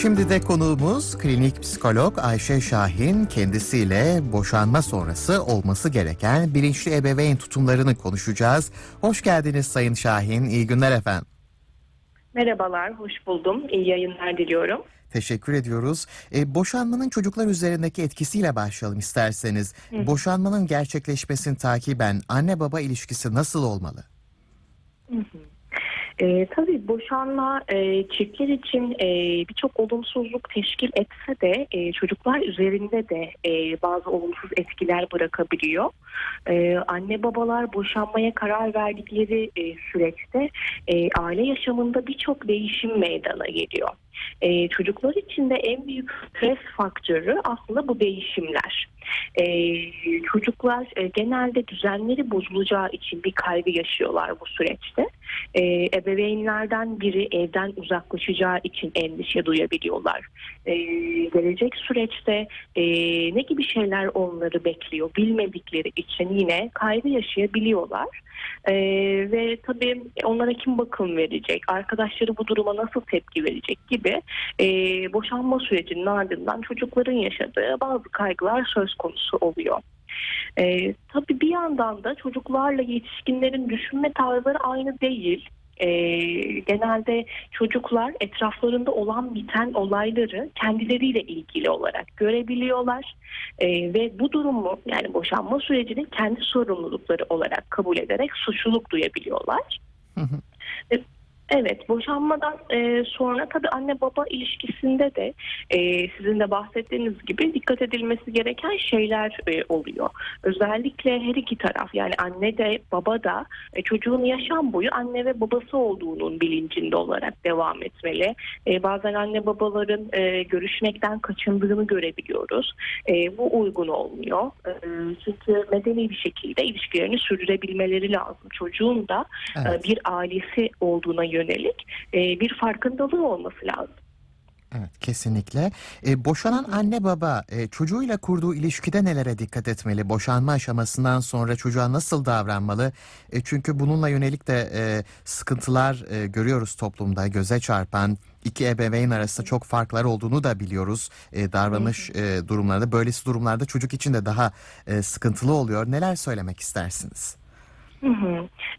Şimdi de konuğumuz klinik psikolog Ayşe Şahin kendisiyle boşanma sonrası olması gereken bilinçli ebeveyn tutumlarını konuşacağız. Hoş geldiniz Sayın Şahin, iyi günler efendim. Merhabalar, hoş buldum. İyi yayınlar diliyorum. Teşekkür ediyoruz. E, boşanmanın çocuklar üzerindeki etkisiyle başlayalım isterseniz. Hı. Boşanmanın gerçekleşmesini takiben anne baba ilişkisi nasıl olmalı? Hı hı. E, tabii boşanma e, çiftler için e, birçok olumsuzluk teşkil etse de e, çocuklar üzerinde de e, bazı olumsuz etkiler bırakabiliyor. E, anne babalar boşanmaya karar verdikleri e, süreçte e, aile yaşamında birçok değişim meydana geliyor. E, çocuklar için de en büyük stres faktörü aslında bu değişimler. E, çocuklar e, genelde düzenleri bozulacağı için bir kaygı yaşıyorlar bu süreçte. E, ebeveynlerden biri evden uzaklaşacağı için endişe duyabiliyorlar. E, gelecek süreçte e, ne gibi şeyler onları bekliyor bilmedikleri için yine kaygı yaşayabiliyorlar. Ee, ve tabii onlara kim bakım verecek, arkadaşları bu duruma nasıl tepki verecek gibi e, boşanma sürecinin ardından çocukların yaşadığı bazı kaygılar söz konusu oluyor. Ee, tabii bir yandan da çocuklarla yetişkinlerin düşünme tarzları aynı değil. E, genelde çocuklar etraflarında olan biten olayları kendileriyle ilgili olarak görebiliyorlar e, ve bu durumu yani boşanma sürecinin kendi sorumlulukları olarak kabul ederek suçluluk duyabiliyorlar. E, Evet, boşanmadan e, sonra tabii anne baba ilişkisinde de e, sizin de bahsettiğiniz gibi dikkat edilmesi gereken şeyler e, oluyor. Özellikle her iki taraf yani anne de baba da e, çocuğun yaşam boyu anne ve babası olduğunun bilincinde olarak devam etmeli. E, bazen anne babaların e, görüşmekten kaçındığını görebiliyoruz. E, bu uygun olmuyor. E, çünkü medeni bir şekilde ilişkilerini sürdürebilmeleri lazım. Çocuğun da Evet. e, bir ailesi olduğuna yönelik e, bir farkındalığı olması lazım. Evet kesinlikle. E, boşanan anne baba e, çocuğuyla kurduğu ilişkide nelere dikkat etmeli? Boşanma aşamasından sonra çocuğa nasıl davranmalı? E, çünkü bununla yönelik de e, sıkıntılar e, görüyoruz toplumda göze çarpan. iki ebeveyn arasında çok farklar olduğunu da biliyoruz. E, davranış e, durumlarında böylesi durumlarda çocuk için de daha e, sıkıntılı oluyor. Neler söylemek istersiniz?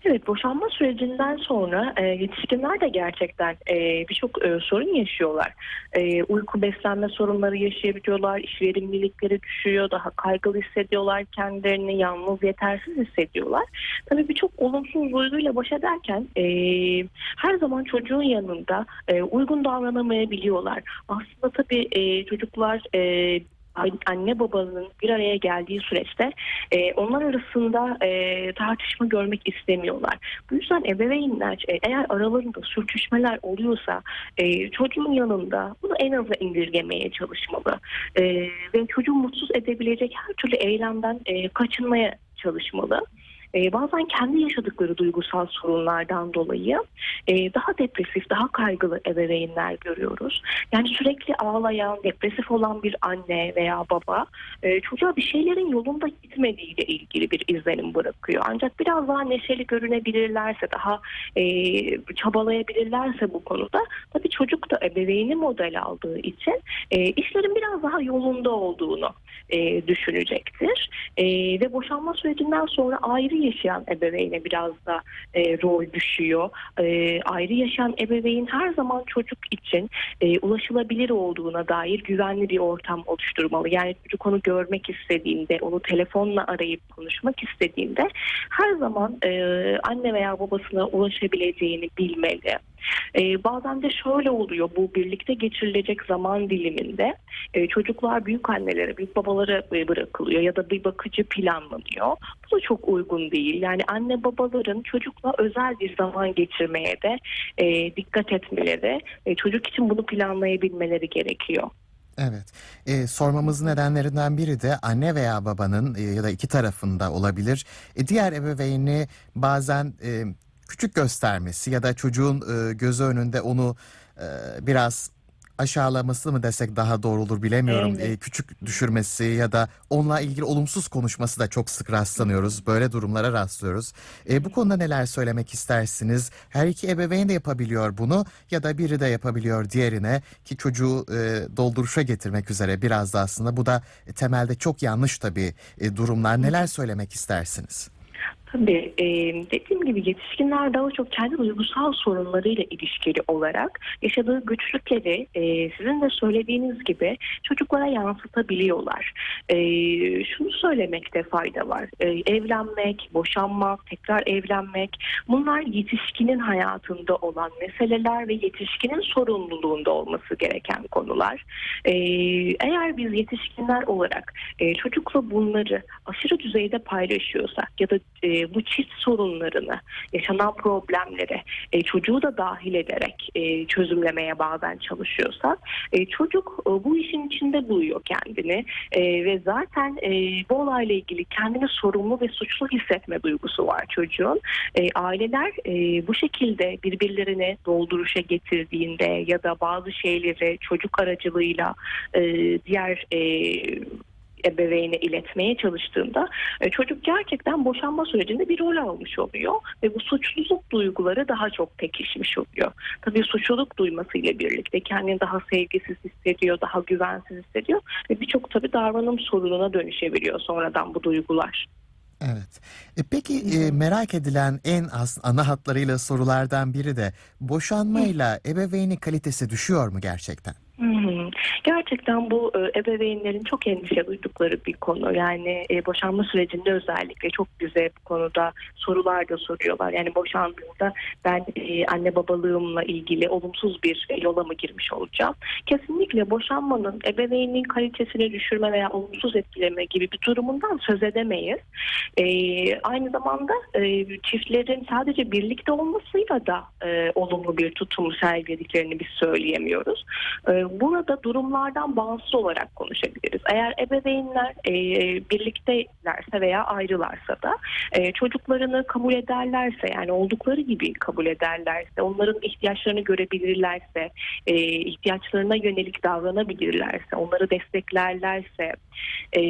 Evet boşanma sürecinden sonra e, yetişkinler de gerçekten e, birçok e, sorun yaşıyorlar. E, uyku beslenme sorunları yaşayabiliyorlar, iş verimlilikleri düşüyor, daha kaygılı hissediyorlar kendilerini, yalnız yetersiz hissediyorlar. Tabii birçok olumsuz duyguyla baş ederken e, her zaman çocuğun yanında e, uygun davranamayabiliyorlar. Aslında tabii e, çocuklar e, anne babanın bir araya geldiği süreçte e, onlar arasında e, tartışma görmek istemiyorlar. Bu yüzden ebeveynler e, eğer aralarında sürtüşmeler oluyorsa e, çocuğun yanında bunu en aza indirgemeye çalışmalı. E, ve çocuğu mutsuz edebilecek her türlü eylemden e, kaçınmaya çalışmalı. E, bazen kendi yaşadıkları duygusal sorunlardan dolayı e, daha depresif, daha kaygılı ebeveynler görüyoruz. Yani sürekli ağlayan, depresif olan bir anne veya baba e, çocuğa bir şeylerin yolunda gitmediğiyle ilgili bir izlenim bırakıyor. Ancak biraz daha neşeli görünebilirlerse, daha e, çabalayabilirlerse bu konuda tabii çocuk da ebeveyni model aldığı için işlerin biraz daha yolunda olduğunu düşünecektir. Ve boşanma sürecinden sonra ayrı yaşayan ebeveyne biraz da e, rol düşüyor. E, ayrı yaşayan ebeveyn her zaman çocuk için e, ulaşılabilir olduğuna dair güvenli bir ortam oluşturmalı. Yani çocuk onu görmek istediğinde, onu telefonla arayıp konuşmak istediğinde her zaman e, anne veya babasına ulaşabileceğini bilmeli. Ee, bazen de şöyle oluyor bu birlikte geçirilecek zaman diliminde e, çocuklar büyük annelere, büyük babalara e, bırakılıyor ya da bir bakıcı planlanıyor. Bu da çok uygun değil. Yani anne babaların çocukla özel bir zaman geçirmeye de e, dikkat etmeleri, e, çocuk için bunu planlayabilmeleri gerekiyor. Evet. E, sormamızın nedenlerinden biri de anne veya babanın e, ya da iki tarafında olabilir. E, diğer ebeveyni bazen e, küçük göstermesi ya da çocuğun e, gözü önünde onu e, biraz aşağılaması mı desek daha doğru olur bilemiyorum. Evet. E, küçük düşürmesi ya da onunla ilgili olumsuz konuşması da çok sık rastlanıyoruz. Böyle durumlara rastlıyoruz. E, bu konuda neler söylemek istersiniz? Her iki ebeveyn de yapabiliyor bunu ya da biri de yapabiliyor diğerine ki çocuğu e, dolduruşa getirmek üzere biraz da aslında bu da temelde çok yanlış tabii e, durumlar. Neler söylemek istersiniz? Tabii e, dediğim gibi yetişkinler daha çok kendi duygusal sorunlarıyla ilişkili olarak yaşadığı güçlükleri e, sizin de söylediğiniz gibi çocuklara yansıtabiliyorlar. E, şunu söylemekte fayda var. E, evlenmek, boşanmak, tekrar evlenmek bunlar yetişkinin hayatında olan meseleler ve yetişkinin sorumluluğunda olması gereken konular. E, eğer biz yetişkinler olarak e, çocukla bunları aşırı düzeyde paylaşıyorsak ya da e, bu çift sorunlarını, yaşanan problemlere e, çocuğu da dahil ederek e, çözümlemeye bazen çalışıyorsak e, çocuk e, bu işin içinde buluyor kendini E, ve zaten e, bu olayla ilgili kendini sorumlu ve suçlu hissetme duygusu var çocuğun. E, aileler e, bu şekilde birbirlerini dolduruşa getirdiğinde ya da bazı şeyleri çocuk aracılığıyla e, diğer e, ebeveyne iletmeye çalıştığında e, çocuk gerçekten boşanma sürecinde bir rol almış oluyor ve bu suçluluk duyguları daha çok pekişmiş oluyor. Tabii suçluluk duymasıyla birlikte kendini daha sevgisiz hissediyor, daha güvensiz hissediyor ve birçok tabii davranım sorununa dönüşebiliyor sonradan bu duygular. Evet. E, peki e, merak edilen en az ana hatlarıyla sorulardan biri de boşanmayla ebeveyni kalitesi düşüyor mu gerçekten? Gerçekten bu e, ebeveynlerin çok endişe duydukları bir konu. Yani e, boşanma sürecinde özellikle çok güzel bu konuda sorular da soruyorlar. Yani boşandığımda ben e, anne babalığımla ilgili olumsuz bir yola mı girmiş olacağım? Kesinlikle boşanmanın ebeveynin kalitesini düşürme veya olumsuz etkileme gibi bir durumundan söz edemeyiz. Aynı zamanda çiftlerin sadece birlikte olmasıyla da olumlu bir tutum sergilediklerini biz söyleyemiyoruz. Burada durumlardan bağımsız olarak konuşabiliriz. Eğer ebeveynler e, birliktelerse veya ayrılarsa da e, çocuklarını kabul ederlerse yani oldukları gibi kabul ederlerse, onların ihtiyaçlarını görebilirlerse, e, ihtiyaçlarına yönelik davranabilirlerse, onları desteklerlerse e,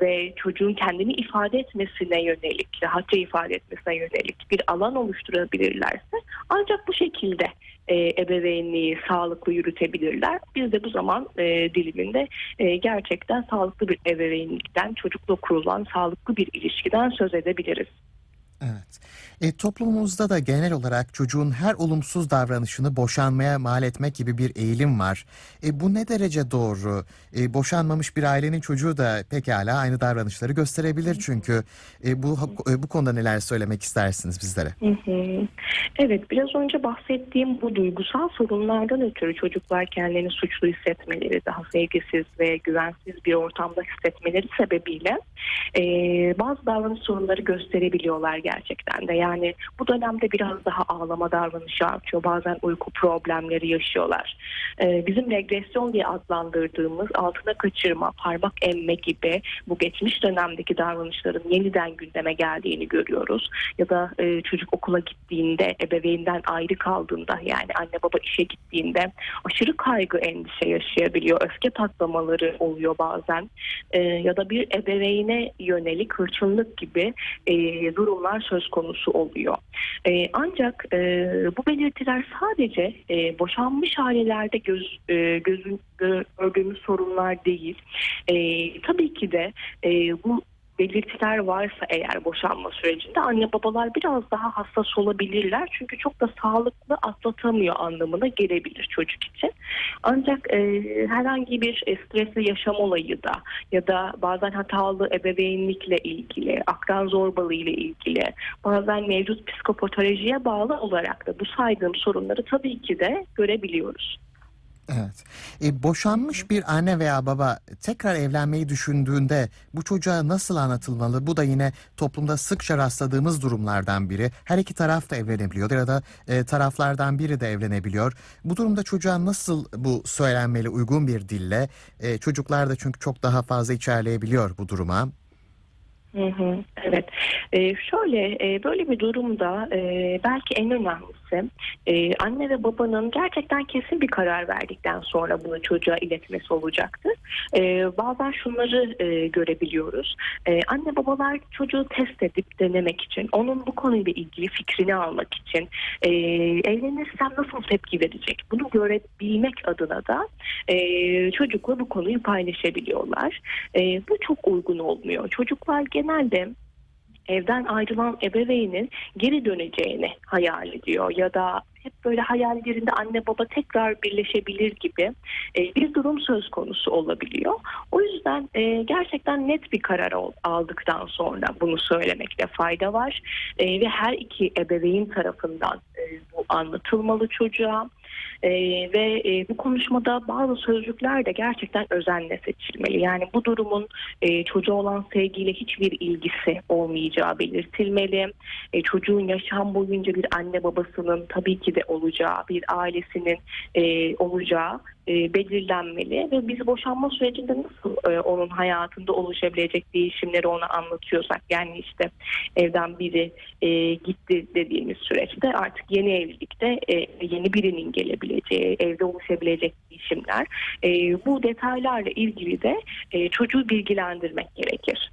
ve çocuğun kendini ifade etmesine yönelik, rahatça ifade etmesine yönelik bir alan oluşturabilirlerse ancak bu şekilde e, ebeveynliği sağlıklı yürütebilirler. Biz de bu zaman e, diliminde e, gerçekten sağlıklı bir ebeveynlikten, çocukla kurulan sağlıklı bir ilişkiden söz edebiliriz. Evet. E, toplumumuzda da genel olarak çocuğun her olumsuz davranışını boşanmaya mal etmek gibi bir eğilim var. E, bu ne derece doğru? E, boşanmamış bir ailenin çocuğu da pekala aynı davranışları gösterebilir çünkü. E, bu e, bu konuda neler söylemek istersiniz bizlere? Hı hı. Evet, biraz önce bahsettiğim bu duygusal sorunlardan ötürü çocuklar kendilerini suçlu hissetmeleri, daha sevgisiz ve güvensiz bir ortamda hissetmeleri sebebiyle e, bazı davranış sorunları gösterebiliyorlar gerçekten de. Yani bu dönemde biraz daha ağlama davranışı artıyor. Bazen uyku problemleri yaşıyorlar. E, bizim regresyon diye adlandırdığımız altına kaçırma, parmak emme gibi bu geçmiş dönemdeki davranışların yeniden gündeme geldiğini görüyoruz. Ya da e, çocuk okula gittiğinde, ebeveynden ayrı kaldığında yani anne baba işe gittiğinde aşırı kaygı, endişe yaşayabiliyor. Öfke patlamaları oluyor bazen. E, ya da bir ebeveyne yönelik hırçınlık gibi e, durumlar söz konusu oluyor. E, ancak e, bu belirtiler sadece e, boşanmış ailelerde göz, e, gözün gö- gördüğümüz sorunlar değil. E, tabii ki de e, bu belirtiler varsa eğer boşanma sürecinde anne babalar biraz daha hassas olabilirler. Çünkü çok da sağlıklı atlatamıyor anlamına gelebilir çocuk için. Ancak e, herhangi bir e, stresli yaşam olayı da ya da bazen hatalı ebeveynlikle ilgili, akran zorbalığı ile ilgili, bazen mevcut psikopatolojiye bağlı olarak da bu saydığım sorunları tabii ki de görebiliyoruz. Evet. E, boşanmış bir anne veya baba tekrar evlenmeyi düşündüğünde bu çocuğa nasıl anlatılmalı? Bu da yine toplumda sıkça rastladığımız durumlardan biri. Her iki taraf da evlenebiliyor ya da e, taraflardan biri de evlenebiliyor. Bu durumda çocuğa nasıl bu söylenmeli uygun bir dille? E, çocuklar da çünkü çok daha fazla içerleyebiliyor bu duruma. Hı hı, evet. Ee, şöyle e, böyle bir durumda e, belki en önemlisi önemlisi e, anne ve babanın gerçekten kesin bir karar verdikten sonra bunu çocuğa iletmesi olacaktır. E, bazen şunları e, görebiliyoruz. E, anne babalar çocuğu test edip denemek için, onun bu konuyla ilgili fikrini almak için, e, evlenirsem nasıl tepki verecek bunu görebilmek adına da e, çocukla bu konuyu paylaşabiliyorlar. E, bu çok uygun olmuyor. Çocuklar genelde evden ayrılan ebeveynin geri döneceğini hayal ediyor ya da hep böyle hayallerinde anne baba tekrar birleşebilir gibi e, bir durum söz konusu olabiliyor. O yüzden e, gerçekten net bir karar al- aldıktan sonra bunu söylemekte fayda var E, ve her iki ebeveyn tarafından bu anlatılmalı çocuğa. E, ve e, bu konuşmada bazı sözcükler de gerçekten özenle seçilmeli. Yani bu durumun e, çocuğa olan sevgiyle hiçbir ilgisi olmayacağı belirtilmeli. E, çocuğun yaşam boyunca bir anne babasının tabii ki de olacağı, bir ailesinin e, olacağı e, belirlenmeli ve biz boşanma sürecinde nasıl e, onun hayatında oluşabilecek değişimleri ona anlatıyorsak yani işte evden biri e, gitti dediğimiz süreçte artık yeni evlilikte e, yeni birinin gelebileceği, evde oluşabilecek değişimler e, bu detaylarla ilgili de e, çocuğu bilgilendirmek gerekir.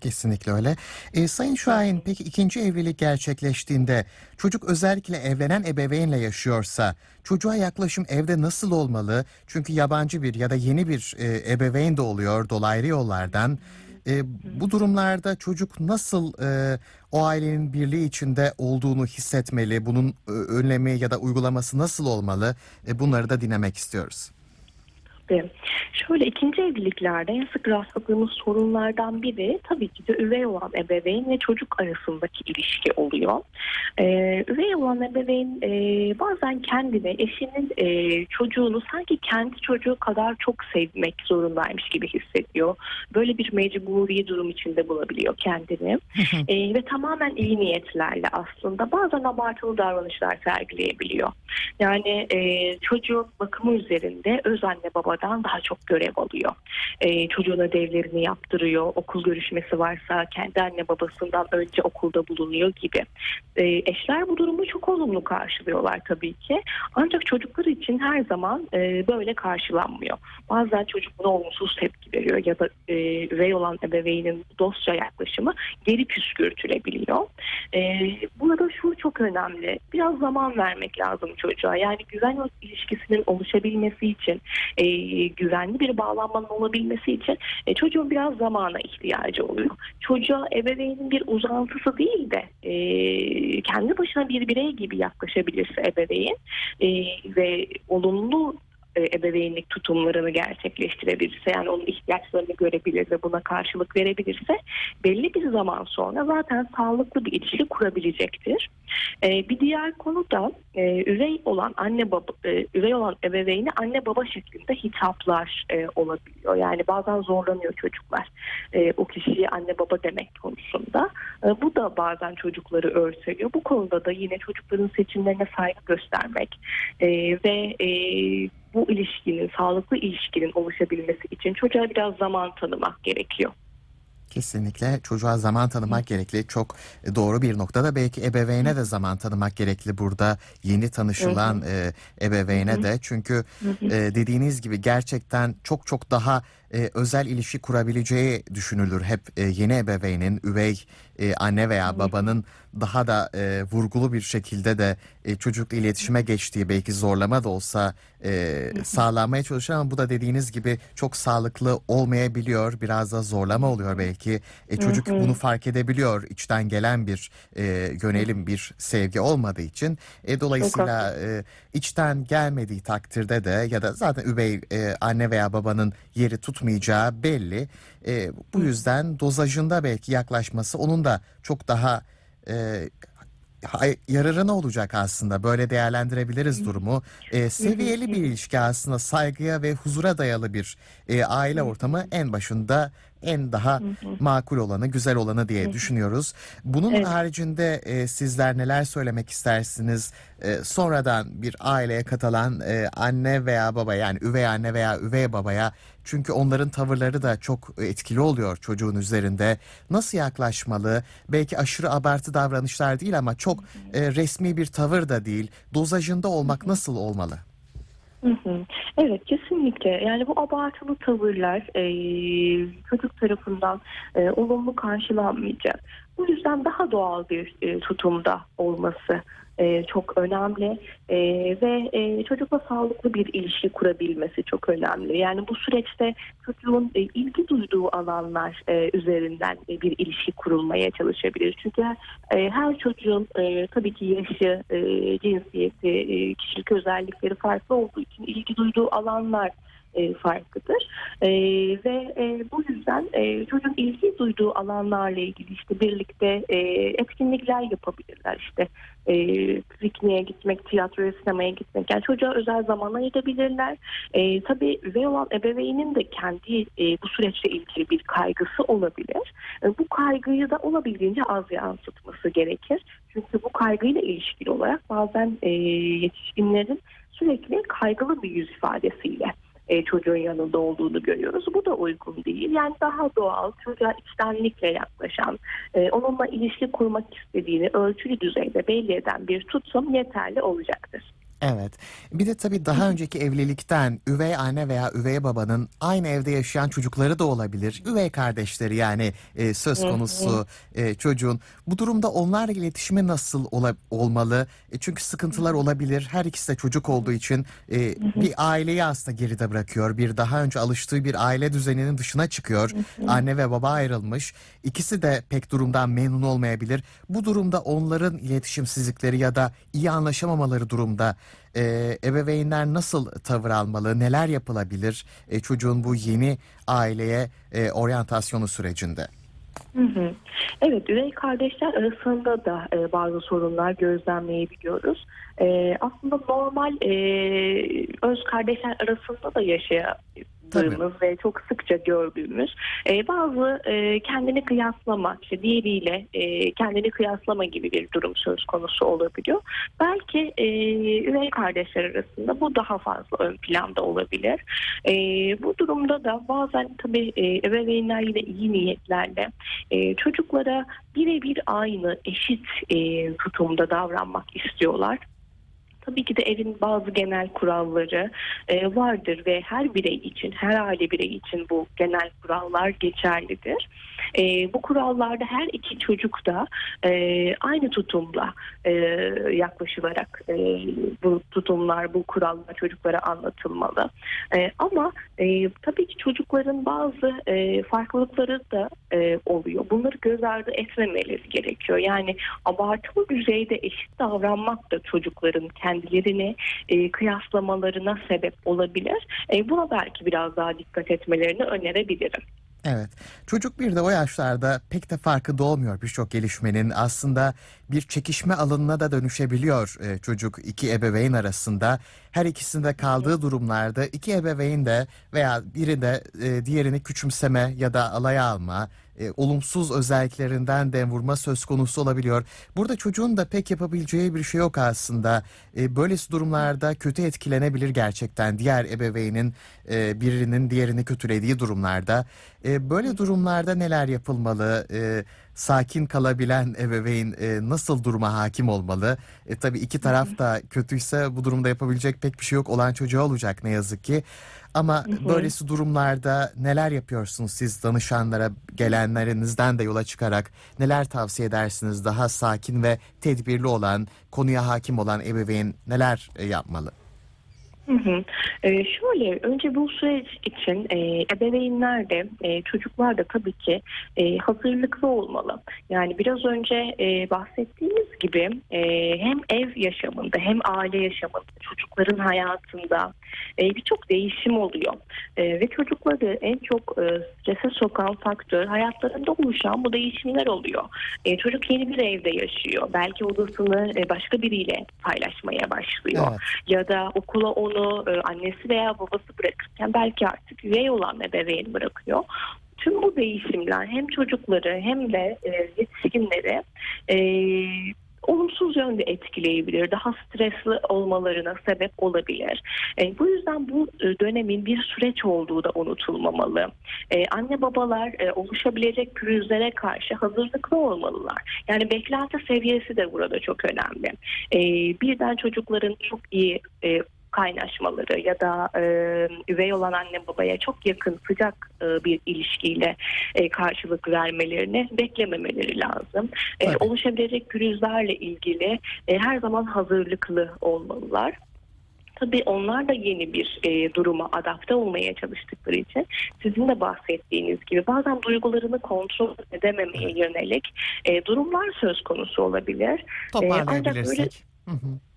Kesinlikle öyle. E, Sayın Şahin peki ikinci evlilik gerçekleştiğinde çocuk özellikle evlenen ebeveynle yaşıyorsa çocuğa yaklaşım evde nasıl olmalı? Çünkü yabancı bir ya da yeni bir e, ebeveyn de oluyor dolaylı yollardan. E, bu durumlarda çocuk nasıl e, o ailenin birliği içinde olduğunu hissetmeli? Bunun e, önlemi ya da uygulaması nasıl olmalı? E, bunları da dinlemek istiyoruz. Tabii. Şöyle ikinci evliliklerde en sık rastladığımız sorunlardan biri tabii ki de üvey olan ebeveyn ve çocuk arasındaki ilişki oluyor. Ee, üvey olan ebeveyn e, bazen kendini eşinin e, çocuğunu sanki kendi çocuğu kadar çok sevmek zorundaymış gibi hissediyor. Böyle bir mecburi durum içinde bulabiliyor kendini. E, ve tamamen iyi niyetlerle aslında bazen abartılı davranışlar sergileyebiliyor. Yani e, çocuğun bakımı üzerinde öz anne babadan daha çok görev alıyor. E, çocuğun ödevlerini yaptırıyor. Okul görüşmesi varsa kendi anne babasından önce okulda bulunuyor gibi. E, eşler bu durumu çok olumlu karşılıyorlar tabii ki. Ancak çocuklar için her zaman e, böyle karşılanmıyor. Bazen çocuk buna olumsuz tepki veriyor ya da e, üvey olan ebeveynin dostça yaklaşımı geri püskürtülebiliyor. E, burada şu çok önemli. Biraz zaman vermek lazım çocuğa. Yani güven ilişkisinin oluşabilmesi için, e, güvenli bir bağlanmanın olabilmesi için e, çocuğun biraz zamana ihtiyacı oluyor. Çocuğa ebeveynin bir uzantısı değil de e, kendi başına bir birey gibi yaklaşabilirse ebeveyn e, ve olumlu e, ebeveynlik tutumlarını gerçekleştirebilirse yani onun ihtiyaçlarını görebilir ve buna karşılık verebilirse belli bir zaman sonra zaten sağlıklı bir ilişki kurabilecektir. E, bir diğer konu da e, üvey olan anne baba e, üvey olan ebeveyni anne baba şeklinde hitaplar e, olabiliyor. Yani bazen zorlanıyor çocuklar e, o kişiye anne baba demek konusunda. E, bu da bazen çocukları örseliyor. Bu konuda da yine çocukların seçimlerine saygı göstermek e, ve e, bu ilişkinin, sağlıklı ilişkinin oluşabilmesi için çocuğa biraz zaman tanımak gerekiyor. Kesinlikle çocuğa zaman tanımak gerekli. Çok doğru bir noktada belki ebeveyne de zaman tanımak gerekli burada yeni tanışılan e, ebeveyne de. Çünkü e, dediğiniz gibi gerçekten çok çok daha e, özel ilişki kurabileceği düşünülür. Hep e, yeni ebeveynin, üvey e, anne veya babanın daha da e, vurgulu bir şekilde de e, çocukla iletişime geçtiği belki zorlama da olsa e, sağlanmaya çalışır ama bu da dediğiniz gibi çok sağlıklı olmayabiliyor. Biraz da zorlama oluyor belki. E, çocuk bunu fark edebiliyor. içten gelen bir e, yönelim, bir sevgi olmadığı için. E, dolayısıyla e, içten gelmediği takdirde de ya da zaten üvey e, anne veya babanın yeri tutmayacağı belli. E, bu yüzden dozajında belki yaklaşması onun da çok daha e, yararına olacak aslında. Böyle değerlendirebiliriz durumu. E, seviyeli bir ilişki aslında saygıya ve huzura dayalı bir e, aile ortamı en başında en daha makul olanı, güzel olanı diye düşünüyoruz. Bunun Evet. haricinde e, sizler neler söylemek istersiniz? E, sonradan bir aileye katılan e, anne veya baba yani üvey anne veya üvey babaya çünkü onların tavırları da çok etkili oluyor çocuğun üzerinde. Nasıl yaklaşmalı? Belki aşırı abartı davranışlar değil ama çok e, resmi bir tavır da değil. Dozajında olmak nasıl olmalı? Evet kesinlikle yani bu abartılı tavırlar e, çocuk tarafından e, olumlu karşılanmayacak. Bu yüzden daha doğal bir e, tutumda olması e, çok önemli E, ve e, çocukla sağlıklı bir ilişki kurabilmesi çok önemli. Yani bu süreçte çocuğun e, ilgi duyduğu alanlar üzerinden bir ilişki kurulmaya çalışabilir. Çünkü her çocuğun tabii ki yaşı, cinsiyeti, kişilik özellikleri farklı olduğu için ilgi duyduğu alanlar e, farklıdır. E, ve e, bu yüzden e, çocuğun ilgi duyduğu alanlarla ilgili işte birlikte e, etkinlikler yapabilirler. İşte e, pikniğe gitmek, tiyatroya, sinemaya gitmek. Yani çocuğa özel zaman ayırabilirler. E, tabii üvey olan ebeveynin de kendi e, bu süreçle ilgili bir kaygısı olabilir. E, bu kaygıyı da olabildiğince az yansıtması gerekir. Çünkü bu kaygıyla ilişkili olarak bazen e, yetişkinlerin sürekli kaygılı bir yüz ifadesiyle e, çocuğun yanında olduğunu görüyoruz. Bu da uygun değil. Yani daha doğal, çocuğa içtenlikle yaklaşan, e, onunla ilişki kurmak istediğini ölçülü düzeyde belli eden bir tutum yeterli olacaktır. Evet. Bir de tabii daha önceki evlilikten üvey anne veya üvey babanın aynı evde yaşayan çocukları da olabilir. Üvey kardeşleri yani e, söz konusu e, çocuğun. Bu durumda onlarla iletişimi nasıl ola- olmalı? E, çünkü sıkıntılar olabilir. Her ikisi de çocuk olduğu için e, bir aileyi aslında geride bırakıyor. Bir daha önce alıştığı bir aile düzeninin dışına çıkıyor. Anne ve baba ayrılmış. İkisi de pek durumdan memnun olmayabilir. Bu durumda onların iletişimsizlikleri ya da iyi anlaşamamaları durumda e, ebeveynler nasıl tavır almalı, neler yapılabilir e, çocuğun bu yeni aileye e, oryantasyonu sürecinde? Evet, üvey kardeşler arasında da e, bazı sorunlar gözlemleyebiliyoruz. E, aslında normal e, öz kardeşler arasında da yaşadığımız ve çok sıkça gördüğümüz e, bazı e, kendini kıyaslama, işte diğeriyle e, kendini kıyaslama gibi bir durum söz konusu olabiliyor. Belki e, üvey kardeşler arasında bu daha fazla ön planda olabilir. E, bu durumda da bazen tabii e, ebeveynler yine iyi niyetlerle e, çocuklara birebir aynı eşit e, tutumda davranmak istiyorlar. Tabii ki de evin bazı genel kuralları e, vardır ve her birey için, her aile bireyi için bu genel kurallar geçerlidir. E, bu kurallarda her iki çocuk da e, aynı tutumla e, yaklaşılarak e, bu tutumlar, bu kurallar çocuklara anlatılmalı. E, ama e, tabii ki çocukların bazı e, farklılıkları da e, oluyor. Bunları göz ardı etmemeleri gerekiyor. Yani abartılı düzeyde eşit davranmak da çocukların kendilerini e, kıyaslamalarına sebep olabilir. E, buna belki biraz daha dikkat etmelerini önerebilirim. Evet. Çocuk bir de o yaşlarda pek de farkı doğmuyor birçok gelişmenin. Aslında bir çekişme alanına da dönüşebiliyor e, çocuk iki ebeveyn arasında. Her ikisinde kaldığı durumlarda iki ebeveyn de veya biri de e, diğerini küçümseme ya da alaya alma, e, olumsuz özelliklerinden dem vurma söz konusu olabiliyor. Burada çocuğun da pek yapabileceği bir şey yok aslında. E, böylesi durumlarda kötü etkilenebilir gerçekten diğer ebeveynin e, birinin diğerini kötülediği durumlarda. E, böyle durumlarda neler yapılmalı? E, sakin kalabilen ebeveyn e, nasıl duruma hakim olmalı? E, tabii iki taraf da kötüyse bu durumda yapabilecek pek bir şey yok olan çocuğa olacak ne yazık ki. Ama böylesi durumlarda neler yapıyorsunuz siz danışanlara gelenlerinizden de yola çıkarak neler tavsiye edersiniz daha sakin ve tedbirli olan konuya hakim olan ebeveyn neler e, yapmalı? Hı hı. Ee, şöyle önce bu süreç için e, ebeveynler de e, çocuklar da tabii ki e, hazırlıklı olmalı. Yani biraz önce e, bahsettiğimiz gibi e, hem ev yaşamında hem aile yaşamında çocukların hayatında e, birçok değişim oluyor. E, ve çocukları en çok e, strese sokan faktör hayatlarında oluşan bu değişimler oluyor. E, çocuk yeni bir evde yaşıyor. Belki odasını e, başka biriyle paylaşmaya başlıyor Evet. ya da okula onu e, annesi veya babası bırakırken belki artık üvey olan ebeveyn bırakıyor. tüm bu değişimler hem çocukları hem de e, yetişkinleri e, olumsuz yönde etkileyebilir. Daha stresli olmalarına sebep olabilir. E, bu yüzden bu e, dönemin bir süreç olduğu da unutulmamalı. E, anne babalar e, oluşabilecek pürüzlere karşı hazırlıklı olmalılar. Yani beklenti seviyesi de burada çok önemli. E, birden çocukların çok iyi e, kaynaşmaları ya da e, üvey olan anne babaya çok yakın sıcak e, bir ilişkiyle e, karşılık vermelerini beklememeleri lazım. E, oluşabilecek pürüzlerle ilgili e, her zaman hazırlıklı olmalılar. Tabii onlar da yeni bir e, duruma adapte olmaya çalıştıkları için sizin de bahsettiğiniz gibi bazen duygularını kontrol edememeye yönelik e, durumlar söz konusu olabilir. Toparlayabilirsek. Hı hı.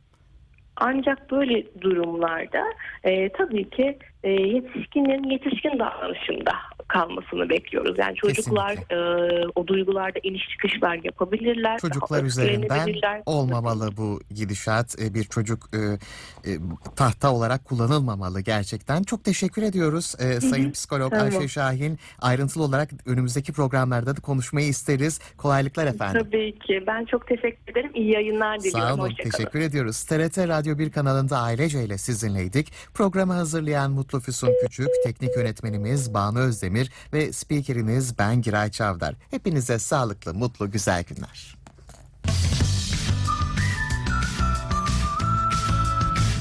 Ancak böyle durumlarda e, tabii ki e, yetişkinin yetişkin davranışında kalmasını bekliyoruz. Yani çocuklar e, o duygularda iniş çıkışlar yapabilirler. Çocuklar üzerinden olmamalı bu gidişat. E, Bir çocuk e, e, tahta olarak kullanılmamalı gerçekten. Çok teşekkür ediyoruz e, Sayın Psikolog Tamam. Ayşe Şahin. Ayrıntılı olarak önümüzdeki programlarda da konuşmayı isteriz. Kolaylıklar efendim. Tabii ki. Ben çok teşekkür ederim. İyi yayınlar diliyorum. Sağ olun, Hoşçakalın. teşekkür ediyoruz. TRT Radyo 1 kanalında ailece ile sizinleydik. Programı hazırlayan Mutlu Füsun Küçük, teknik yönetmenimiz Banu Özdemir ve spikeriniz ben Giray Çavdar. Hepinize sağlıklı, mutlu, güzel günler.